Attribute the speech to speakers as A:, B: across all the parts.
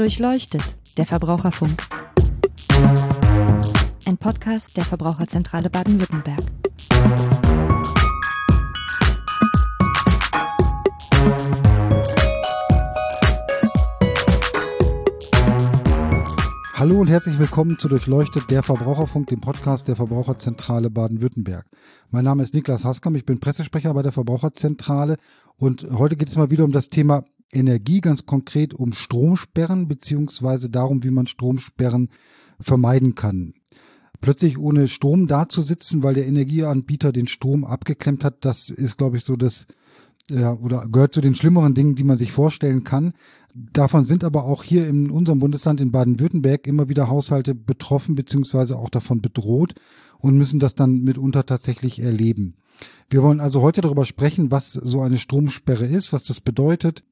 A: Durchleuchtet, der Verbraucherfunk. Ein Podcast der Verbraucherzentrale Baden-Württemberg.
B: Hallo und herzlich willkommen zu Durchleuchtet, der Verbraucherfunk, dem Podcast der Verbraucherzentrale Baden-Württemberg. Mein Name ist Niklas Haskam, ich bin Pressesprecher bei der Verbraucherzentrale und heute geht es mal wieder um das Thema Energie, ganz konkret um Stromsperren beziehungsweise darum, wie man Stromsperren vermeiden kann. Plötzlich ohne Strom dazusitzen, weil der Energieanbieter den Strom abgeklemmt hat, das ist, glaube ich, so das ja, oder gehört zu den schlimmeren Dingen, die man sich vorstellen kann. Davon sind aber auch hier in unserem Bundesland in Baden-Württemberg immer wieder Haushalte betroffen beziehungsweise auch davon bedroht und müssen das dann mitunter tatsächlich erleben. Wir wollen also heute darüber sprechen, was so eine Stromsperre ist, was das bedeutet,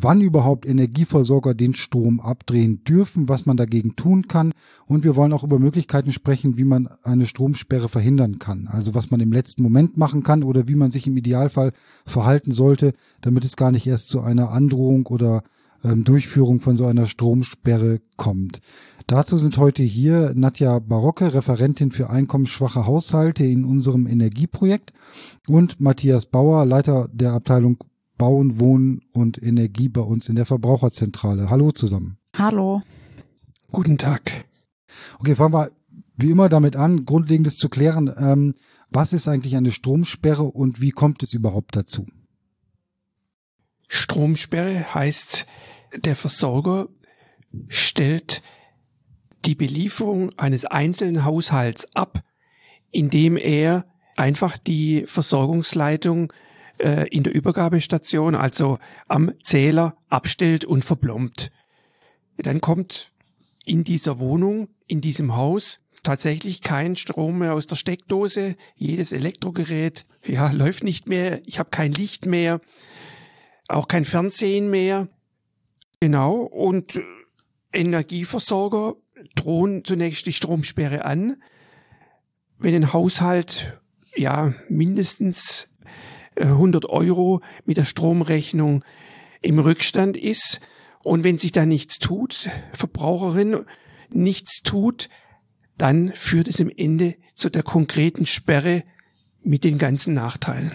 B: wann überhaupt Energieversorger den Strom abdrehen dürfen, was man dagegen tun kann. Und wir wollen auch über Möglichkeiten sprechen, wie man eine Stromsperre verhindern kann. Also was man im letzten Moment machen kann oder wie man sich im Idealfall verhalten sollte, damit es gar nicht erst zu einer Androhung oder ähm, Durchführung von so einer Stromsperre kommt. Dazu sind heute hier Nadja Barocke, Referentin für einkommensschwache Haushalte in unserem Energieprojekt und Matthias Bauer, Leiter der Abteilung Bauen, Wohnen und Energie bei uns in der Verbraucherzentrale. Hallo zusammen.
C: Hallo.
D: Guten Tag.
B: Okay, fangen wir wie immer damit an, Grundlegendes zu klären. Ähm, was ist eigentlich eine Stromsperre und wie kommt es überhaupt dazu?
D: Stromsperre heißt, der Versorger stellt die Belieferung eines einzelnen Haushalts ab, indem er einfach die Versorgungsleitung äh, in der Übergabestation, also am Zähler, abstellt und verplombt. Dann kommt in dieser Wohnung, in diesem Haus, tatsächlich kein Strom mehr aus der Steckdose. Jedes Elektrogerät, ja, läuft nicht mehr. Ich habe kein Licht mehr, auch kein Fernsehen mehr. Genau. Und Energieversorger drohen zunächst die Stromsperre an. Wenn ein Haushalt ja mindestens 100 Euro mit der Stromrechnung im Rückstand ist und wenn sich da nichts tut, Verbraucherin nichts tut, dann führt es im Ende zu der konkreten Sperre mit den ganzen Nachteilen.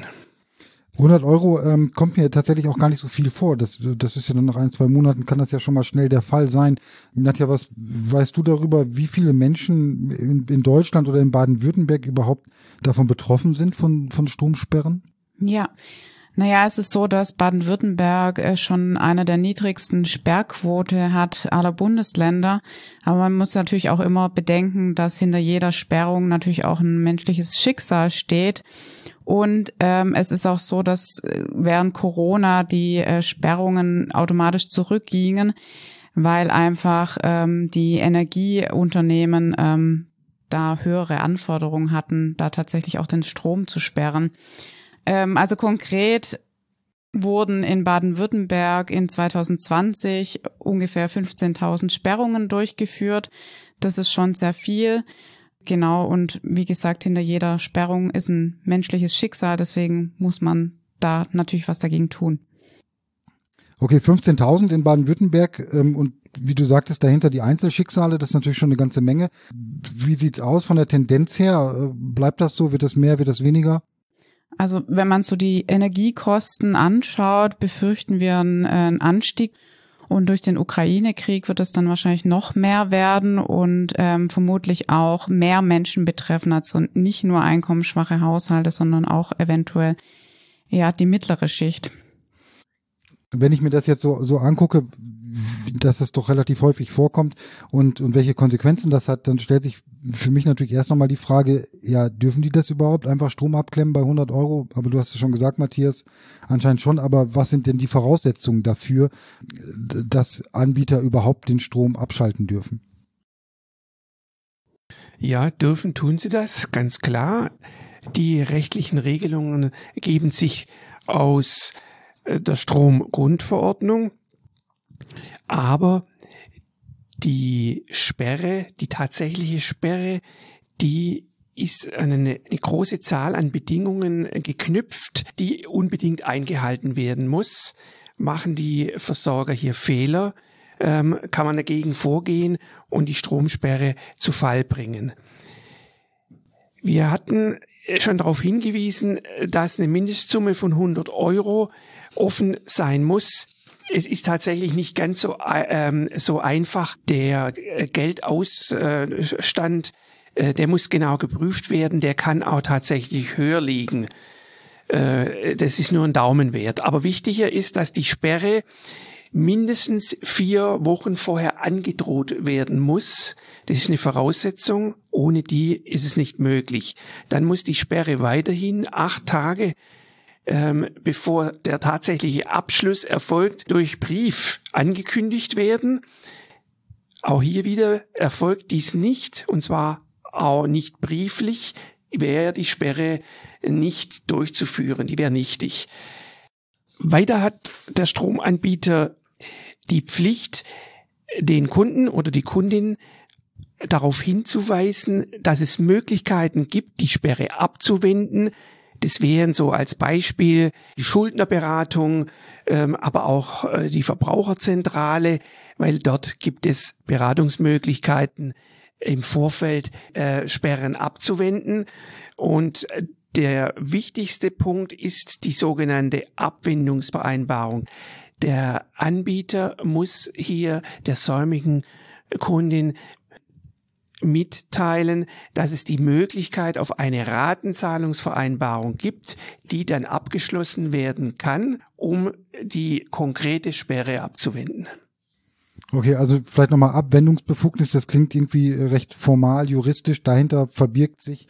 B: 100 Euro ähm, kommt mir tatsächlich auch gar nicht so viel vor. Das, das ist ja dann nach ein, zwei Monaten kann das ja schon mal schnell der Fall sein. Nadja, was weißt du darüber, wie viele Menschen in, in Deutschland oder in Baden-Württemberg überhaupt davon betroffen sind von, von Stromsperren?
C: Ja. Naja, es ist so, dass Baden-Württemberg äh, schon eine der niedrigsten Sperrquote hat aller Bundesländer. Aber man muss natürlich auch immer bedenken, dass hinter jeder Sperrung natürlich auch ein menschliches Schicksal steht. Und ähm, es ist auch so, dass äh, während Corona die äh, Sperrungen automatisch zurückgingen, weil einfach ähm, die Energieunternehmen ähm, da höhere Anforderungen hatten, da tatsächlich auch den Strom zu sperren. Ähm, also konkret wurden in Baden-Württemberg in 2020 ungefähr 15.000 Sperrungen durchgeführt. Das ist schon sehr viel. Genau. Und wie gesagt, hinter jeder Sperrung ist ein menschliches Schicksal. Deswegen muss man da natürlich was dagegen tun.
B: Okay, 15.000 in Baden-Württemberg ähm, und wie du sagtest, dahinter die Einzelschicksale, das ist natürlich schon eine ganze Menge. Wie sieht's aus von der Tendenz her? Äh, bleibt das so? Wird das mehr? Wird das weniger?
C: Also wenn man so die Energiekosten anschaut, befürchten wir einen, äh, einen Anstieg. Und durch den Ukraine-Krieg wird es dann wahrscheinlich noch mehr werden und ähm, vermutlich auch mehr Menschen betreffen, also nicht nur einkommensschwache Haushalte, sondern auch eventuell ja die mittlere Schicht.
B: Wenn ich mir das jetzt so, so angucke, dass das doch relativ häufig vorkommt und, und welche Konsequenzen das hat, dann stellt sich für mich natürlich erst nochmal die Frage, ja, dürfen die das überhaupt einfach Strom abklemmen bei 100 Euro? Aber du hast es schon gesagt, Matthias, anscheinend schon. Aber was sind denn die Voraussetzungen dafür, dass Anbieter überhaupt den Strom abschalten dürfen?
D: Ja, dürfen tun sie das, ganz klar. Die rechtlichen Regelungen ergeben sich aus äh, der Stromgrundverordnung aber die Sperre, die tatsächliche Sperre, die ist an eine, eine große Zahl an Bedingungen geknüpft, die unbedingt eingehalten werden muss. Machen die Versorger hier Fehler, ähm, kann man dagegen vorgehen und die Stromsperre zu Fall bringen. Wir hatten schon darauf hingewiesen, dass eine Mindestsumme von 100 Euro offen sein muss. Es ist tatsächlich nicht ganz so, ähm, so einfach. Der äh, Geldausstand, äh, der muss genau geprüft werden. Der kann auch tatsächlich höher liegen. Äh, das ist nur ein Daumenwert. Aber wichtiger ist, dass die Sperre mindestens vier Wochen vorher angedroht werden muss. Das ist eine Voraussetzung. Ohne die ist es nicht möglich. Dann muss die Sperre weiterhin acht Tage ähm, bevor der tatsächliche Abschluss erfolgt, durch Brief angekündigt werden. Auch hier wieder erfolgt dies nicht, und zwar auch nicht brieflich, wäre die Sperre nicht durchzuführen, die wäre nichtig. Weiter hat der Stromanbieter die Pflicht, den Kunden oder die Kundin darauf hinzuweisen, dass es Möglichkeiten gibt, die Sperre abzuwenden. Das wären so als Beispiel die Schuldnerberatung, ähm, aber auch äh, die Verbraucherzentrale, weil dort gibt es Beratungsmöglichkeiten im Vorfeld äh, Sperren abzuwenden. Und äh, der wichtigste Punkt ist die sogenannte Abwendungsvereinbarung. Der Anbieter muss hier der säumigen Kundin mitteilen, dass es die Möglichkeit auf eine Ratenzahlungsvereinbarung gibt, die dann abgeschlossen werden kann, um die konkrete Sperre abzuwenden.
B: Okay, also vielleicht nochmal Abwendungsbefugnis, das klingt irgendwie recht formal, juristisch. Dahinter verbirgt sich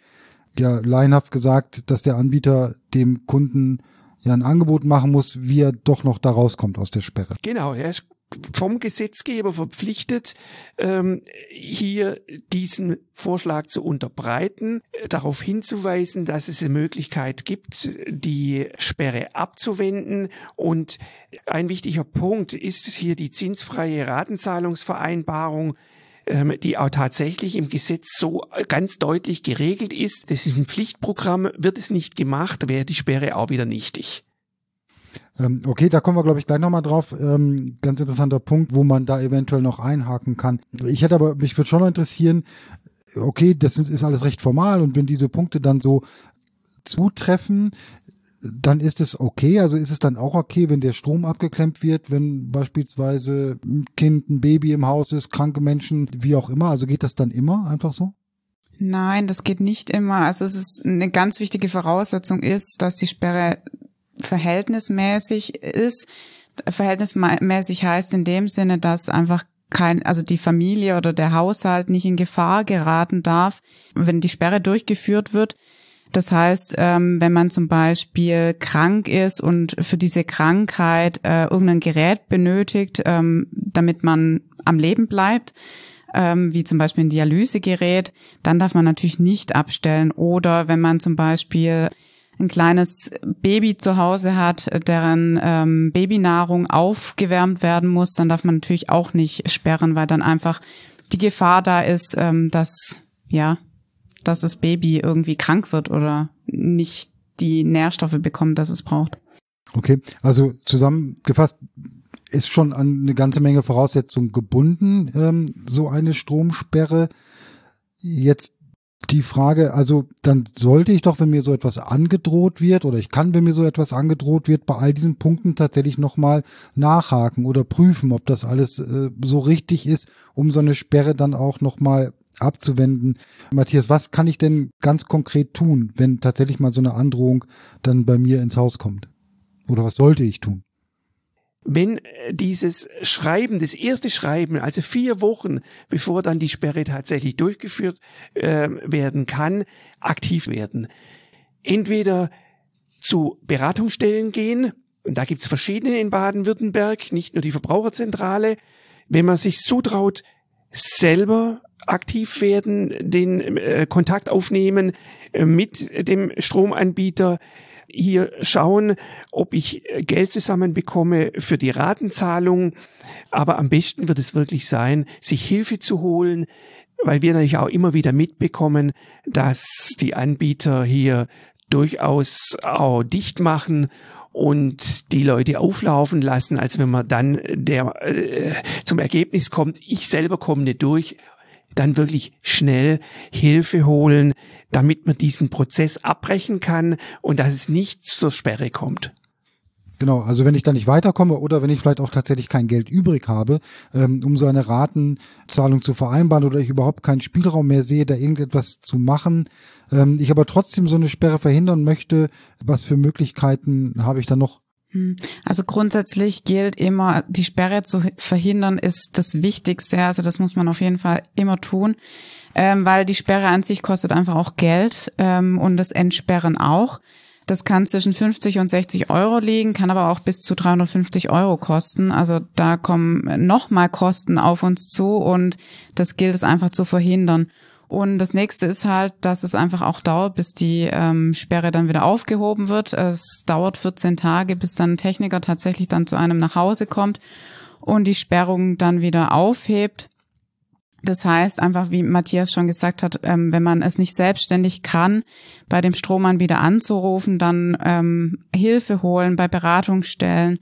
B: ja laienhaft gesagt, dass der Anbieter dem Kunden ja ein Angebot machen muss, wie er doch noch da rauskommt aus der Sperre.
D: Genau, er ist vom Gesetzgeber verpflichtet, ähm, hier diesen Vorschlag zu unterbreiten, darauf hinzuweisen, dass es eine Möglichkeit gibt, die Sperre abzuwenden. Und ein wichtiger Punkt ist hier die zinsfreie Ratenzahlungsvereinbarung ähm, die auch tatsächlich im Gesetz so ganz deutlich geregelt ist. Das ist ein Pflichtprogramm, wird es nicht gemacht, wäre die Sperre auch wieder nichtig.
B: Ähm, okay, da kommen wir, glaube ich, gleich nochmal drauf. Ähm, ganz interessanter Punkt, wo man da eventuell noch einhaken kann. Ich hätte aber, mich würde schon noch interessieren, okay, das ist alles recht formal und wenn diese Punkte dann so zutreffen, dann ist es okay. Also ist es dann auch okay, wenn der Strom abgeklemmt wird, wenn beispielsweise ein Kind, ein Baby im Haus ist, kranke Menschen, wie auch immer. Also geht das dann immer einfach so?
C: Nein, das geht nicht immer. Also es ist eine ganz wichtige Voraussetzung ist, dass die Sperre verhältnismäßig ist. Verhältnismäßig heißt in dem Sinne, dass einfach kein, also die Familie oder der Haushalt nicht in Gefahr geraten darf, wenn die Sperre durchgeführt wird. Das heißt, ähm, wenn man zum Beispiel krank ist und für diese Krankheit äh, irgendein Gerät benötigt, ähm, damit man am Leben bleibt, ähm, wie zum Beispiel ein Dialysegerät, dann darf man natürlich nicht abstellen. Oder wenn man zum Beispiel ein kleines Baby zu Hause hat, deren ähm, Babynahrung aufgewärmt werden muss, dann darf man natürlich auch nicht sperren, weil dann einfach die Gefahr da ist, ähm, dass ja dass das Baby irgendwie krank wird oder nicht die Nährstoffe bekommt, dass es braucht.
B: Okay, also zusammengefasst ist schon an eine ganze Menge Voraussetzungen gebunden, ähm, so eine Stromsperre. Jetzt die Frage, also dann sollte ich doch, wenn mir so etwas angedroht wird, oder ich kann, wenn mir so etwas angedroht wird, bei all diesen Punkten tatsächlich nochmal nachhaken oder prüfen, ob das alles äh, so richtig ist, um so eine Sperre dann auch nochmal abzuwenden. Matthias, was kann ich denn ganz konkret tun, wenn tatsächlich mal so eine Androhung dann bei mir ins Haus kommt? Oder was sollte ich tun?
D: Wenn äh, dieses Schreiben, das erste Schreiben, also vier Wochen bevor dann die Sperre tatsächlich durchgeführt äh, werden kann, aktiv werden. Entweder zu Beratungsstellen gehen, und da gibt's verschiedene in Baden-Württemberg, nicht nur die Verbraucherzentrale, wenn man sich zutraut, selber aktiv werden, den äh, Kontakt aufnehmen äh, mit dem Stromanbieter, hier schauen, ob ich Geld zusammenbekomme für die Ratenzahlung. Aber am besten wird es wirklich sein, sich Hilfe zu holen, weil wir natürlich auch immer wieder mitbekommen, dass die Anbieter hier durchaus auch dicht machen und die Leute auflaufen lassen, als wenn man dann der äh, zum Ergebnis kommt, ich selber komme nicht durch, dann wirklich schnell Hilfe holen, damit man diesen Prozess abbrechen kann und dass es nicht zur Sperre kommt.
B: Genau, also wenn ich da nicht weiterkomme oder wenn ich vielleicht auch tatsächlich kein Geld übrig habe, ähm, um so eine Ratenzahlung zu vereinbaren oder ich überhaupt keinen Spielraum mehr sehe, da irgendetwas zu machen, ähm, ich aber trotzdem so eine Sperre verhindern möchte, was für Möglichkeiten habe ich da noch?
C: Hm. Also grundsätzlich gilt immer, die Sperre zu verhindern ist das Wichtigste. Also das muss man auf jeden Fall immer tun, ähm, weil die Sperre an sich kostet einfach auch Geld ähm, und das Entsperren auch. Das kann zwischen 50 und 60 Euro liegen, kann aber auch bis zu 350 Euro kosten. Also da kommen nochmal Kosten auf uns zu und das gilt es einfach zu verhindern. Und das nächste ist halt, dass es einfach auch dauert, bis die ähm, Sperre dann wieder aufgehoben wird. Es dauert 14 Tage, bis dann ein Techniker tatsächlich dann zu einem nach Hause kommt und die Sperrung dann wieder aufhebt. Das heißt einfach, wie Matthias schon gesagt hat, ähm, wenn man es nicht selbstständig kann, bei dem Stromanbieter anzurufen, dann ähm, Hilfe holen bei Beratungsstellen,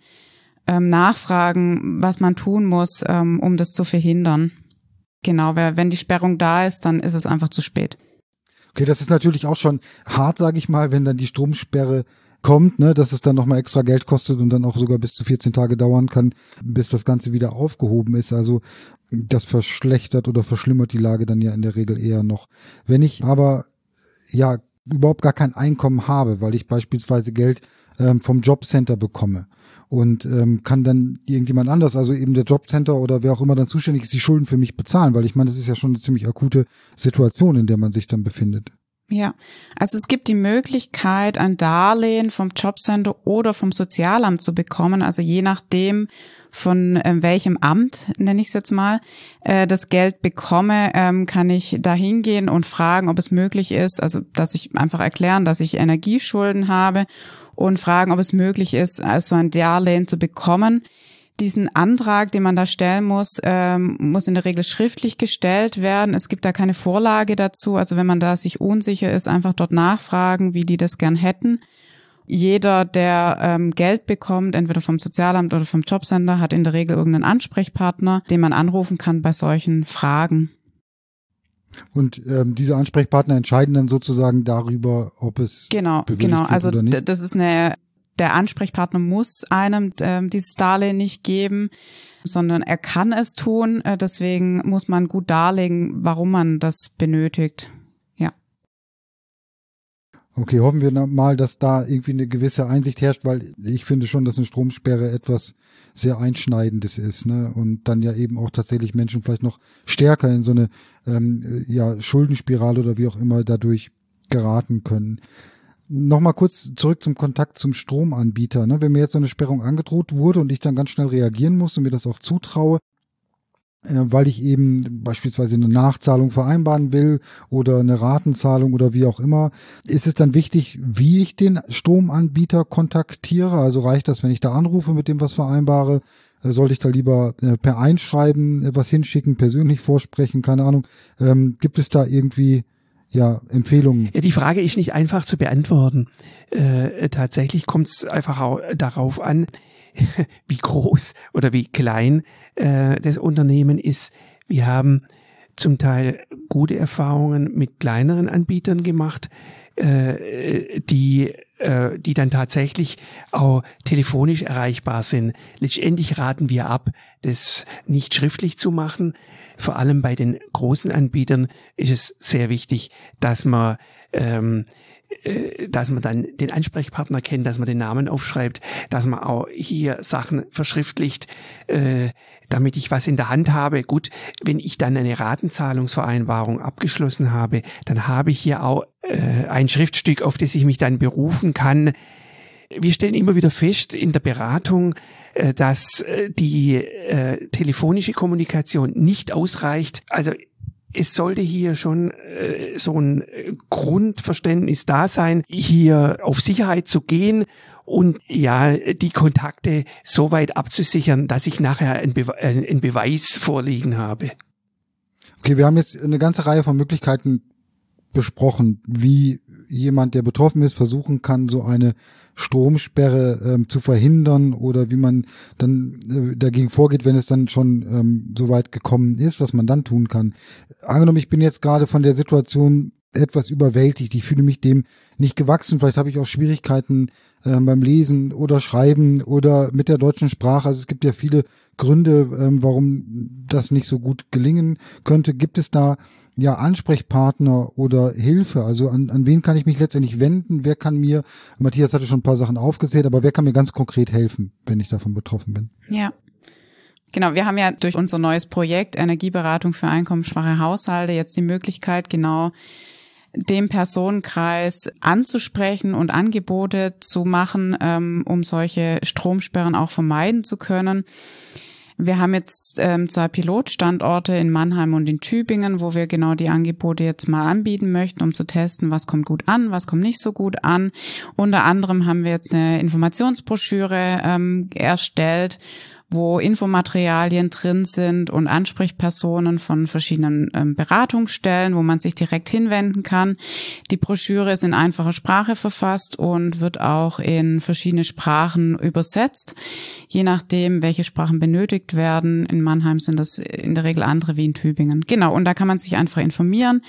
C: ähm, nachfragen, was man tun muss, ähm, um das zu verhindern. Genau, wenn die Sperrung da ist, dann ist es einfach zu spät.
B: Okay, das ist natürlich auch schon hart, sage ich mal, wenn dann die Stromsperre kommt, ne, dass es dann nochmal extra Geld kostet und dann auch sogar bis zu 14 Tage dauern kann, bis das Ganze wieder aufgehoben ist. Also das verschlechtert oder verschlimmert die Lage dann ja in der Regel eher noch. Wenn ich aber ja überhaupt gar kein Einkommen habe, weil ich beispielsweise Geld ähm, vom Jobcenter bekomme und ähm, kann dann irgendjemand anders, also eben der Jobcenter oder wer auch immer dann zuständig ist, die Schulden für mich bezahlen, weil ich meine, das ist ja schon eine ziemlich akute Situation, in der man sich dann befindet.
C: Ja, also es gibt die Möglichkeit, ein Darlehen vom Jobcenter oder vom Sozialamt zu bekommen, also je nachdem, von äh, welchem Amt, nenne ich es jetzt mal, äh, das Geld bekomme, ähm, kann ich da hingehen und fragen, ob es möglich ist, also dass ich einfach erklären, dass ich Energieschulden habe und fragen, ob es möglich ist, also ein Darlehen zu bekommen diesen Antrag, den man da stellen muss, ähm, muss in der Regel schriftlich gestellt werden. Es gibt da keine Vorlage dazu. Also wenn man da sich unsicher ist, einfach dort nachfragen, wie die das gern hätten. Jeder, der ähm, Geld bekommt, entweder vom Sozialamt oder vom Jobcenter, hat in der Regel irgendeinen Ansprechpartner, den man anrufen kann bei solchen Fragen.
B: Und ähm, diese Ansprechpartner entscheiden dann sozusagen darüber, ob es
C: genau genau also das ist eine der Ansprechpartner muss einem ähm, dieses Darlehen nicht geben, sondern er kann es tun. Äh, deswegen muss man gut darlegen, warum man das benötigt. Ja.
B: Okay, hoffen wir mal, dass da irgendwie eine gewisse Einsicht herrscht, weil ich finde schon, dass eine Stromsperre etwas sehr Einschneidendes ist, ne? Und dann ja eben auch tatsächlich Menschen vielleicht noch stärker in so eine ähm, ja, Schuldenspirale oder wie auch immer dadurch geraten können. Nochmal kurz zurück zum Kontakt zum Stromanbieter. Ne? Wenn mir jetzt so eine Sperrung angedroht wurde und ich dann ganz schnell reagieren muss und mir das auch zutraue, weil ich eben beispielsweise eine Nachzahlung vereinbaren will oder eine Ratenzahlung oder wie auch immer, ist es dann wichtig, wie ich den Stromanbieter kontaktiere? Also reicht das, wenn ich da anrufe, mit dem was vereinbare? Äh, sollte ich da lieber äh, per Einschreiben was hinschicken, persönlich vorsprechen, keine Ahnung. Ähm, gibt es da irgendwie ja, Empfehlungen?
D: Ja, die Frage ist nicht einfach zu beantworten. Äh, tatsächlich kommt es einfach darauf an, wie groß oder wie klein äh, das Unternehmen ist. Wir haben zum Teil gute Erfahrungen mit kleineren Anbietern gemacht, äh, die äh, die dann tatsächlich auch telefonisch erreichbar sind. Letztendlich raten wir ab, das nicht schriftlich zu machen. Vor allem bei den großen Anbietern ist es sehr wichtig, dass man ähm, äh, dass man dann den Ansprechpartner kennt, dass man den Namen aufschreibt, dass man auch hier Sachen verschriftlicht, äh, damit ich was in der Hand habe. Gut, wenn ich dann eine Ratenzahlungsvereinbarung abgeschlossen habe, dann habe ich hier auch äh, ein Schriftstück, auf das ich mich dann berufen kann. Wir stellen immer wieder fest in der Beratung, äh, dass äh, die äh, telefonische Kommunikation nicht ausreicht. Also es sollte hier schon äh, so ein Grundverständnis da sein, hier auf Sicherheit zu gehen und ja, die Kontakte so weit abzusichern, dass ich nachher einen, Be einen Beweis vorliegen habe.
B: Okay, wir haben jetzt eine ganze Reihe von Möglichkeiten besprochen, wie jemand, der betroffen ist, versuchen kann, so eine Stromsperre ähm, zu verhindern oder wie man dann äh, dagegen vorgeht, wenn es dann schon ähm, so weit gekommen ist, was man dann tun kann. Angenommen, ich bin jetzt gerade von der Situation etwas überwältigt. Ich fühle mich dem nicht gewachsen. Vielleicht habe ich auch Schwierigkeiten äh, beim Lesen oder Schreiben oder mit der deutschen Sprache. Also es gibt ja viele Gründe, ähm, warum das nicht so gut gelingen könnte. Gibt es da ja Ansprechpartner oder Hilfe? Also an, an wen kann ich mich letztendlich wenden? Wer kann mir, Matthias hatte schon ein paar Sachen aufgezählt, aber wer kann mir ganz konkret helfen, wenn ich davon betroffen bin?
C: Ja. Genau, wir haben ja durch unser neues Projekt Energieberatung für einkommensschwache Haushalte jetzt die Möglichkeit, genau dem Personenkreis anzusprechen und Angebote zu machen, ähm, um solche Stromsperren auch vermeiden zu können. Wir haben jetzt ähm, zwei Pilotstandorte in Mannheim und in Tübingen, wo wir genau die Angebote jetzt mal anbieten möchten, um zu testen, was kommt gut an, was kommt nicht so gut an. Unter anderem haben wir jetzt eine Informationsbroschüre ähm, erstellt wo Infomaterialien drin sind und Ansprechpersonen von verschiedenen ähm, Beratungsstellen, wo man sich direkt hinwenden kann. Die Broschüre ist in einfacher Sprache verfasst und wird auch in verschiedene Sprachen übersetzt, je nachdem, welche Sprachen benötigt werden. In Mannheim sind das in der Regel andere wie in Tübingen. Genau, und da kann man sich einfach informieren.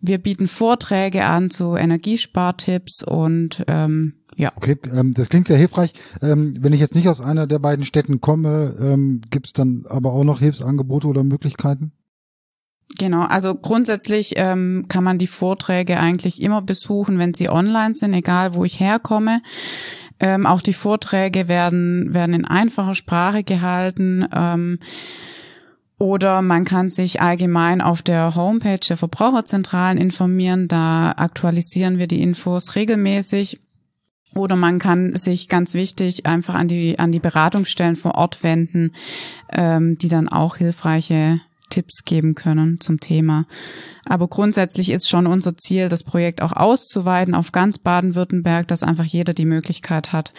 C: Wir bieten Vorträge an zu Energiespartipps und ähm, ja.
B: Okay, ähm, das klingt sehr hilfreich. Ähm, wenn ich jetzt nicht aus einer der beiden Städten komme, ähm, gibt es dann aber auch noch Hilfsangebote oder Möglichkeiten?
C: Genau, also grundsätzlich ähm, kann man die Vorträge eigentlich immer besuchen, wenn sie online sind, egal wo ich herkomme. Ähm, auch die Vorträge werden, werden in einfacher Sprache gehalten. Ähm, oder man kann sich allgemein auf der Homepage der Verbraucherzentralen informieren. Da aktualisieren wir die Infos regelmäßig. Oder man kann sich ganz wichtig einfach an die, an die Beratungsstellen vor Ort wenden, ähm, die dann auch hilfreiche Tipps geben können zum Thema. Aber grundsätzlich ist schon unser Ziel, das Projekt auch auszuweiten auf ganz Baden-Württemberg, dass einfach jeder die Möglichkeit hat,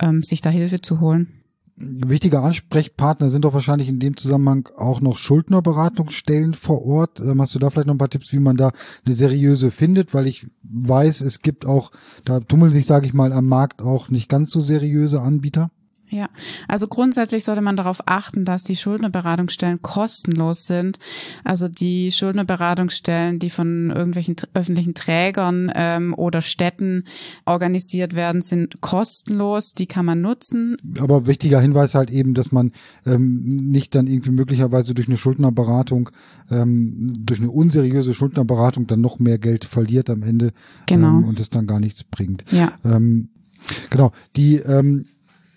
C: ähm, sich da Hilfe zu holen
B: wichtiger Ansprechpartner sind doch wahrscheinlich in dem Zusammenhang auch noch Schuldnerberatungsstellen vor Ort. Ähm, hast du da vielleicht noch ein paar Tipps, wie man da eine seriöse findet? Weil ich weiß, es gibt auch, da tummeln sich, sage ich mal, am Markt auch nicht ganz so seriöse Anbieter.
C: Ja, also grundsätzlich sollte man darauf achten, dass die Schuldnerberatungsstellen kostenlos sind. Also die Schuldnerberatungsstellen, die von irgendwelchen öffentlichen Trägern ähm, oder Städten organisiert werden, sind kostenlos. Die kann man nutzen.
B: Aber wichtiger Hinweis halt eben, dass man ähm, nicht dann irgendwie möglicherweise durch eine Schuldnerberatung, ähm, durch eine unseriöse Schuldnerberatung dann noch mehr Geld verliert am Ende
C: genau.
B: ähm, und es dann gar nichts bringt.
C: Ja.
B: Ähm, genau. Die ähm,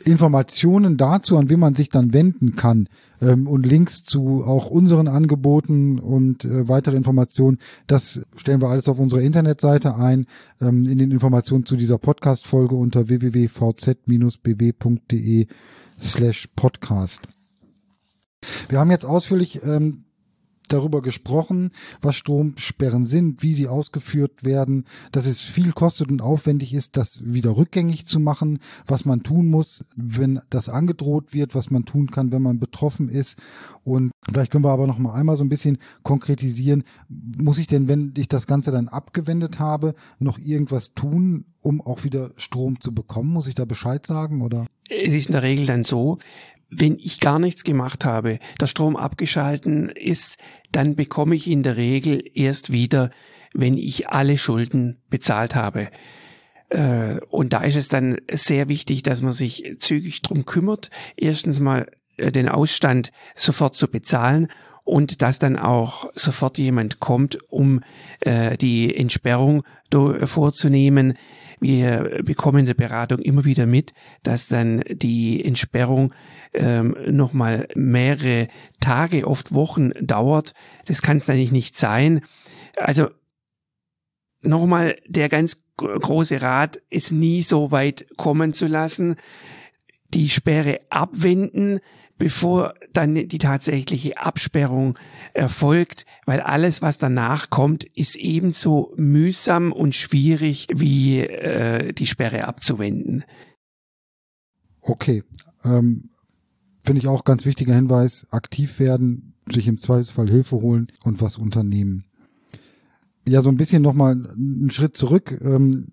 B: Informationen dazu, an wen man sich dann wenden kann ähm, und Links zu auch unseren Angeboten und äh, weitere Informationen, das stellen wir alles auf unserer Internetseite ein, ähm, in den Informationen zu dieser Podcast-Folge unter www.vz-bw.de slash podcast. Wir haben jetzt ausführlich ähm, darüber gesprochen, was Stromsperren sind, wie sie ausgeführt werden, dass es viel kostet und aufwendig ist, das wieder rückgängig zu machen, was man tun muss, wenn das angedroht wird, was man tun kann, wenn man betroffen ist. Und vielleicht können wir aber noch mal einmal so ein bisschen konkretisieren, muss ich denn, wenn ich das Ganze dann abgewendet habe, noch irgendwas tun, um auch wieder Strom zu bekommen? Muss ich da Bescheid sagen oder?
D: Es ist in der Regel dann so, wenn ich gar nichts gemacht habe, der Strom abgeschalten ist, dann bekomme ich in der Regel erst wieder, wenn ich alle Schulden bezahlt habe. Äh, und da ist es dann sehr wichtig, dass man sich zügig drum kümmert, erstens mal äh, den Ausstand sofort zu bezahlen und dass dann auch sofort jemand kommt, um äh, die Entsperrung vorzunehmen. Wir bekommen in der Beratung immer wieder mit, dass dann die Entsperrung ähm, nochmal mehrere Tage, oft Wochen dauert. Das kann es eigentlich nicht sein. Also nochmal der ganz große Rat, es nie so weit kommen zu lassen, die Sperre abwenden, bevor dann die tatsächliche Absperrung erfolgt, weil alles, was danach kommt, ist ebenso mühsam und schwierig wie äh, die Sperre abzuwenden.
B: Okay, ähm, finde ich auch ganz wichtiger Hinweis, aktiv werden, sich im Zweifelsfall Hilfe holen und was unternehmen. Ja, so ein bisschen nochmal einen Schritt zurück. Ähm,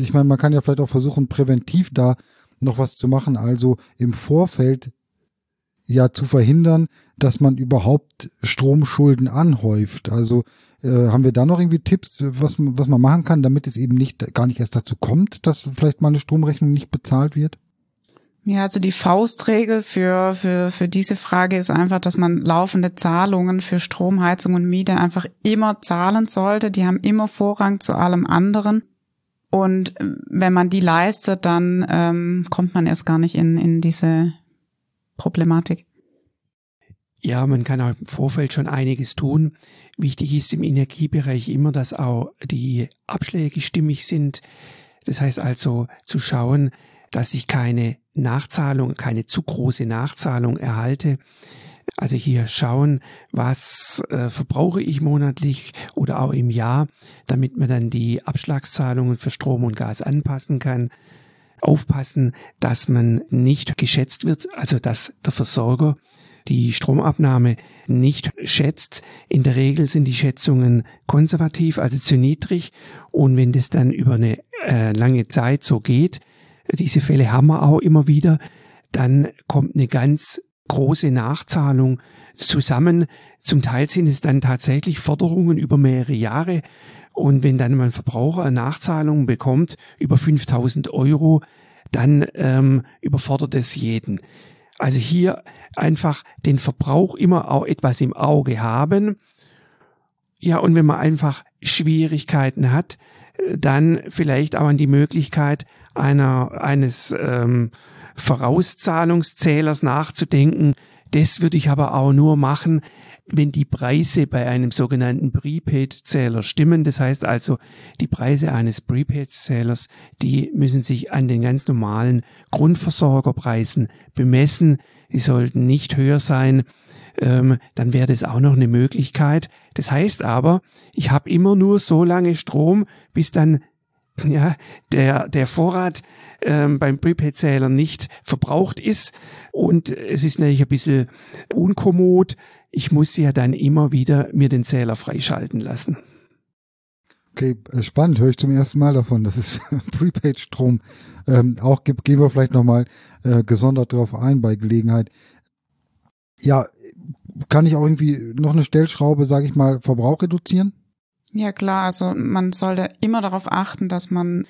B: ich meine, man kann ja vielleicht auch versuchen, präventiv da noch was zu machen, also im Vorfeld ja zu verhindern, dass man überhaupt Stromschulden anhäuft. Also äh, haben wir da noch irgendwie Tipps, was, was man machen kann, damit es eben nicht gar nicht erst dazu kommt, dass vielleicht mal eine Stromrechnung nicht bezahlt wird?
C: Ja, also die Faustregel für, für, für diese Frage ist einfach, dass man laufende Zahlungen für Strom, Heizung und Miete einfach immer zahlen sollte. Die haben immer Vorrang zu allem anderen. Und äh, wenn man die leistet, dann ähm, kommt man erst gar nicht in, in diese Problematik.
D: Ja, man kann auch im Vorfeld schon einiges tun. Wichtig ist im Energiebereich immer, dass auch die Abschläge stimmig sind. Das heißt also zu schauen, dass ich keine Nachzahlung, keine zu große Nachzahlung erhalte. Also hier schauen, was äh, verbrauche ich monatlich oder auch im Jahr, damit man dann die Abschlagszahlungen für Strom und Gas anpassen kann. Aufpassen, dass man nicht geschätzt wird, also dass der Versorger die Stromabnahme nicht schätzt. In der Regel sind die Schätzungen konservativ, also zu niedrig. Und wenn das dann über eine äh, lange Zeit so geht, diese Fälle haben wir auch immer wieder, dann kommt eine ganz große Nachzahlung zusammen. Zum Teil sind es dann tatsächlich Forderungen über mehrere Jahre. Und wenn dann ein Verbraucher eine Nachzahlung bekommt über 5000 Euro, dann ähm, überfordert es jeden. Also hier einfach den Verbrauch immer auch etwas im Auge haben. Ja, und wenn man einfach Schwierigkeiten hat, dann vielleicht auch an die Möglichkeit einer, eines ähm, Vorauszahlungszählers nachzudenken. Das würde ich aber auch nur machen, wenn die Preise bei einem sogenannten Prepaid-Zähler stimmen. Das heißt also, die Preise eines Prepaid-Zählers, die müssen sich an den ganz normalen Grundversorgerpreisen bemessen. Die sollten nicht höher sein. Ähm, dann wäre das auch noch eine Möglichkeit. Das heißt aber, ich habe immer nur so lange Strom, bis dann ja, der, der Vorrat ähm, beim Prepaid-Zähler nicht verbraucht ist. Und es ist natürlich ein bisschen unkommod. Ich muss ja dann immer wieder mir den Zähler freischalten lassen.
B: Okay, äh, spannend, höre ich zum ersten Mal davon, dass es Prepaid-Strom ähm, auch gibt. Gehen wir vielleicht nochmal äh, gesondert drauf ein bei Gelegenheit. Ja, kann ich auch irgendwie noch eine Stellschraube, sage ich mal, Verbrauch reduzieren?
C: Ja klar, also man sollte immer darauf achten, dass man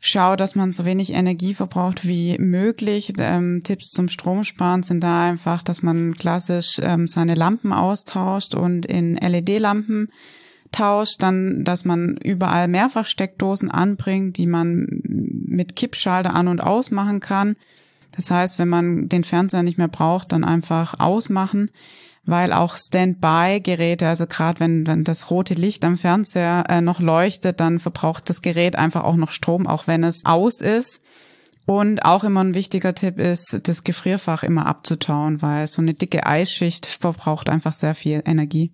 C: schaut, dass man so wenig Energie verbraucht wie möglich. Ähm, Tipps zum Stromsparen sind da einfach, dass man klassisch ähm, seine Lampen austauscht und in LED-Lampen tauscht, dann, dass man überall Mehrfachsteckdosen anbringt, die man mit Kippschalter an und ausmachen kann. Das heißt, wenn man den Fernseher nicht mehr braucht, dann einfach ausmachen weil auch Standby-Geräte, also gerade wenn, wenn das rote Licht am Fernseher äh, noch leuchtet, dann verbraucht das Gerät einfach auch noch Strom, auch wenn es aus ist. Und auch immer ein wichtiger Tipp ist, das Gefrierfach immer abzutauen, weil so eine dicke Eisschicht verbraucht einfach sehr viel Energie.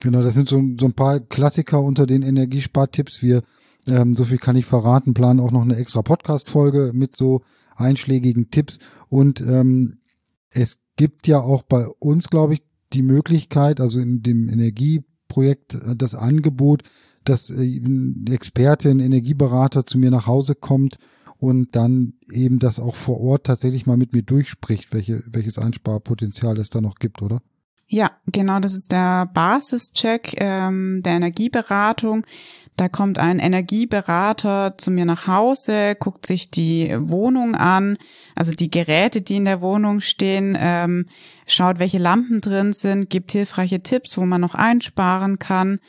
B: Genau, das sind so, so ein paar Klassiker unter den Energiespartipps. Wir, ähm, so viel kann ich verraten, planen auch noch eine extra Podcast-Folge mit so einschlägigen Tipps. Und ähm, es gibt ja auch bei uns, glaube ich, die Möglichkeit, also in dem Energieprojekt äh, das Angebot, dass äh, ein Experte, ein Energieberater zu mir nach Hause kommt und dann eben das auch vor Ort tatsächlich mal mit mir durchspricht, welche, welches Einsparpotenzial es da noch gibt, oder?
C: Ja, genau, das ist der Basischeck ähm, der Energieberatung. Da kommt ein Energieberater zu mir nach Hause, guckt sich die Wohnung an, also die Geräte, die in der Wohnung stehen, ähm, schaut, welche Lampen drin sind, gibt hilfreiche Tipps, wo man noch einsparen kann,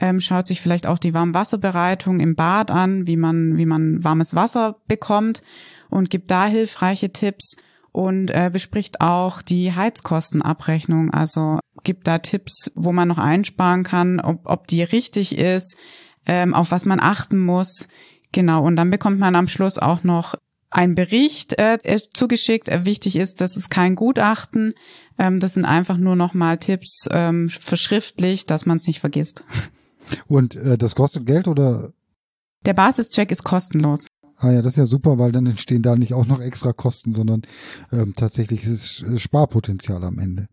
C: ähm, schaut sich vielleicht auch die Warmwasserbereitung im Bad an, wie man, wie man warmes Wasser bekommt und gibt da hilfreiche Tipps und äh, bespricht auch die Heizkostenabrechnung. Also gibt da Tipps, wo man noch einsparen kann, ob, ob die richtig ist, ähm, auf was man achten muss. Genau, und dann bekommt man am Schluss auch noch ein Bericht äh, äh zugeschickt. Äh, wichtig ist, das ist kein Gutachten. Ähm, das sind einfach nur noch mal Tipps ähm, verschriftlich, dass man es nicht vergisst.
B: Und äh, das kostet Geld oder?
C: Der Basischeck ist kostenlos.
B: Ah ja, das ist ja super, weil dann entstehen da nicht auch noch extra Kosten, sondern ähm, tatsächlich ist es Sparpotenzial am Ende.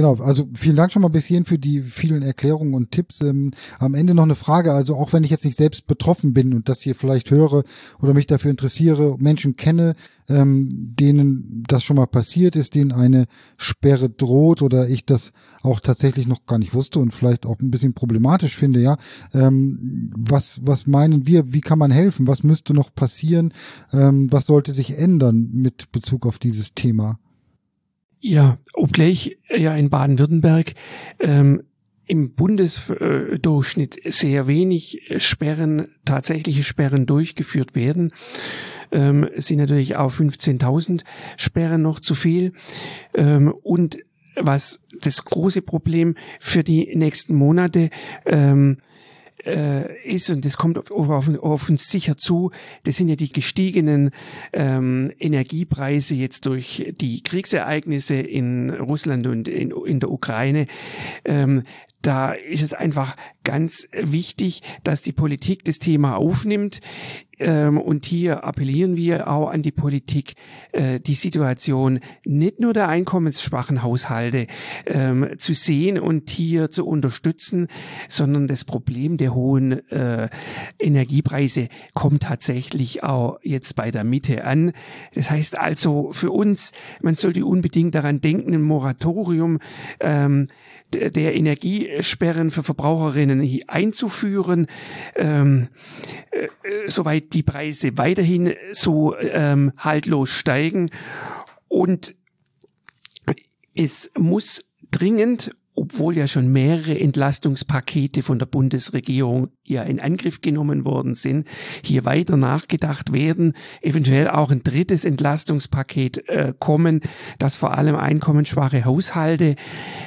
B: Genau. Also vielen Dank schon mal bis hierhin für die vielen Erklärungen und Tipps. Ähm, am Ende noch eine Frage. Also auch wenn ich jetzt nicht selbst betroffen bin und das hier vielleicht höre oder mich dafür interessiere, Menschen kenne, ähm, denen das schon mal passiert ist, denen eine Sperre droht oder ich das auch tatsächlich noch gar nicht wusste und vielleicht auch ein bisschen problematisch finde, ja. Ähm, was, was meinen wir? Wie kann man helfen? Was müsste noch passieren? Ähm, was sollte sich ändern mit Bezug auf dieses Thema?
D: Ja, obgleich ja in Baden-Württemberg ähm, im Bundesdurchschnitt sehr wenig Sperren, tatsächliche Sperren durchgeführt werden, ähm, sind natürlich auch 15.000 Sperren noch zu viel. Ähm, und was das große Problem für die nächsten Monate ähm, äh, ist, und das kommt auf, auf, auf, uns sicher zu, das sind ja die gestiegenen ähm, Energiepreise jetzt durch die Kriegsereignisse in Russland und in, in der Ukraine. Ähm, da ist es einfach ganz wichtig, dass die Politik das Thema aufnimmt. Ähm, und hier appellieren wir auch an die Politik, äh, die Situation nicht nur der einkommensschwachen Haushalte ähm, zu sehen und hier zu unterstützen, sondern das Problem der hohen äh, Energiepreise kommt tatsächlich auch jetzt bei der Mitte an. Das heißt also für uns, man sollte unbedingt daran denken, ein Moratorium ähm, der Energiesperren für Verbraucherinnen einzuführen, ähm, äh, soweit die Preise weiterhin so ähm, haltlos steigen. Und es muss dringend obwohl ja schon mehrere Entlastungspakete von der Bundesregierung ja in Angriff genommen worden sind, hier weiter nachgedacht werden, eventuell auch ein drittes Entlastungspaket äh, kommen, das vor allem einkommensschwache Haushalte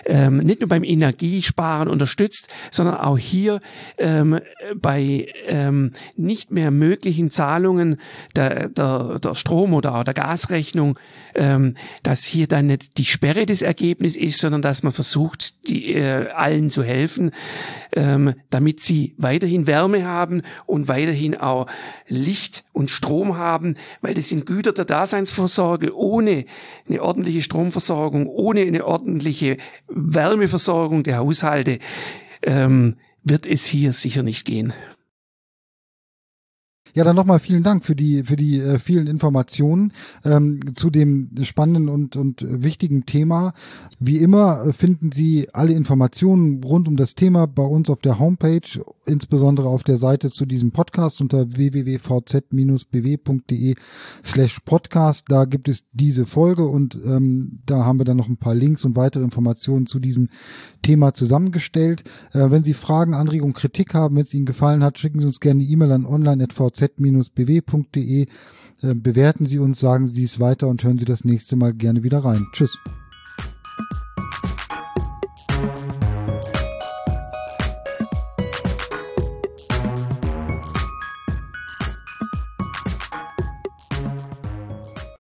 D: ähm, nicht nur beim Energiesparen unterstützt, sondern auch hier ähm, bei ähm, nicht mehr möglichen Zahlungen der, der, der Strom- oder auch der Gasrechnung, ähm, dass hier dann nicht die Sperre des Ergebnisses ist, sondern dass man versucht, die, äh, allen zu helfen, ähm, damit sie weiterhin Wärme haben und weiterhin auch Licht und Strom haben, weil das sind Güter der Daseinsvorsorge. Ohne eine ordentliche Stromversorgung, ohne eine ordentliche Wärmeversorgung der Haushalte ähm, wird es hier sicher nicht gehen.
B: Ja, dann nochmal vielen Dank für die für die äh, vielen Informationen ähm, zu dem spannenden und und wichtigen Thema. Wie immer äh, finden Sie alle Informationen rund um das Thema bei uns auf der Homepage, insbesondere auf der Seite zu diesem Podcast unter www.vz-bw.de slash podcast. Da gibt es diese Folge und ähm, da haben wir dann noch ein paar Links und weitere Informationen zu diesem Thema zusammengestellt. Äh, wenn Sie Fragen, Anregungen, Kritik haben, wenn es Ihnen gefallen hat, schicken Sie uns gerne eine E-Mail an online.vz-bw.de z-bw.de. Ähm, bewerten Sie uns, sagen Sie es weiter und hören Sie das nächste Mal gerne wieder rein. Tschüss.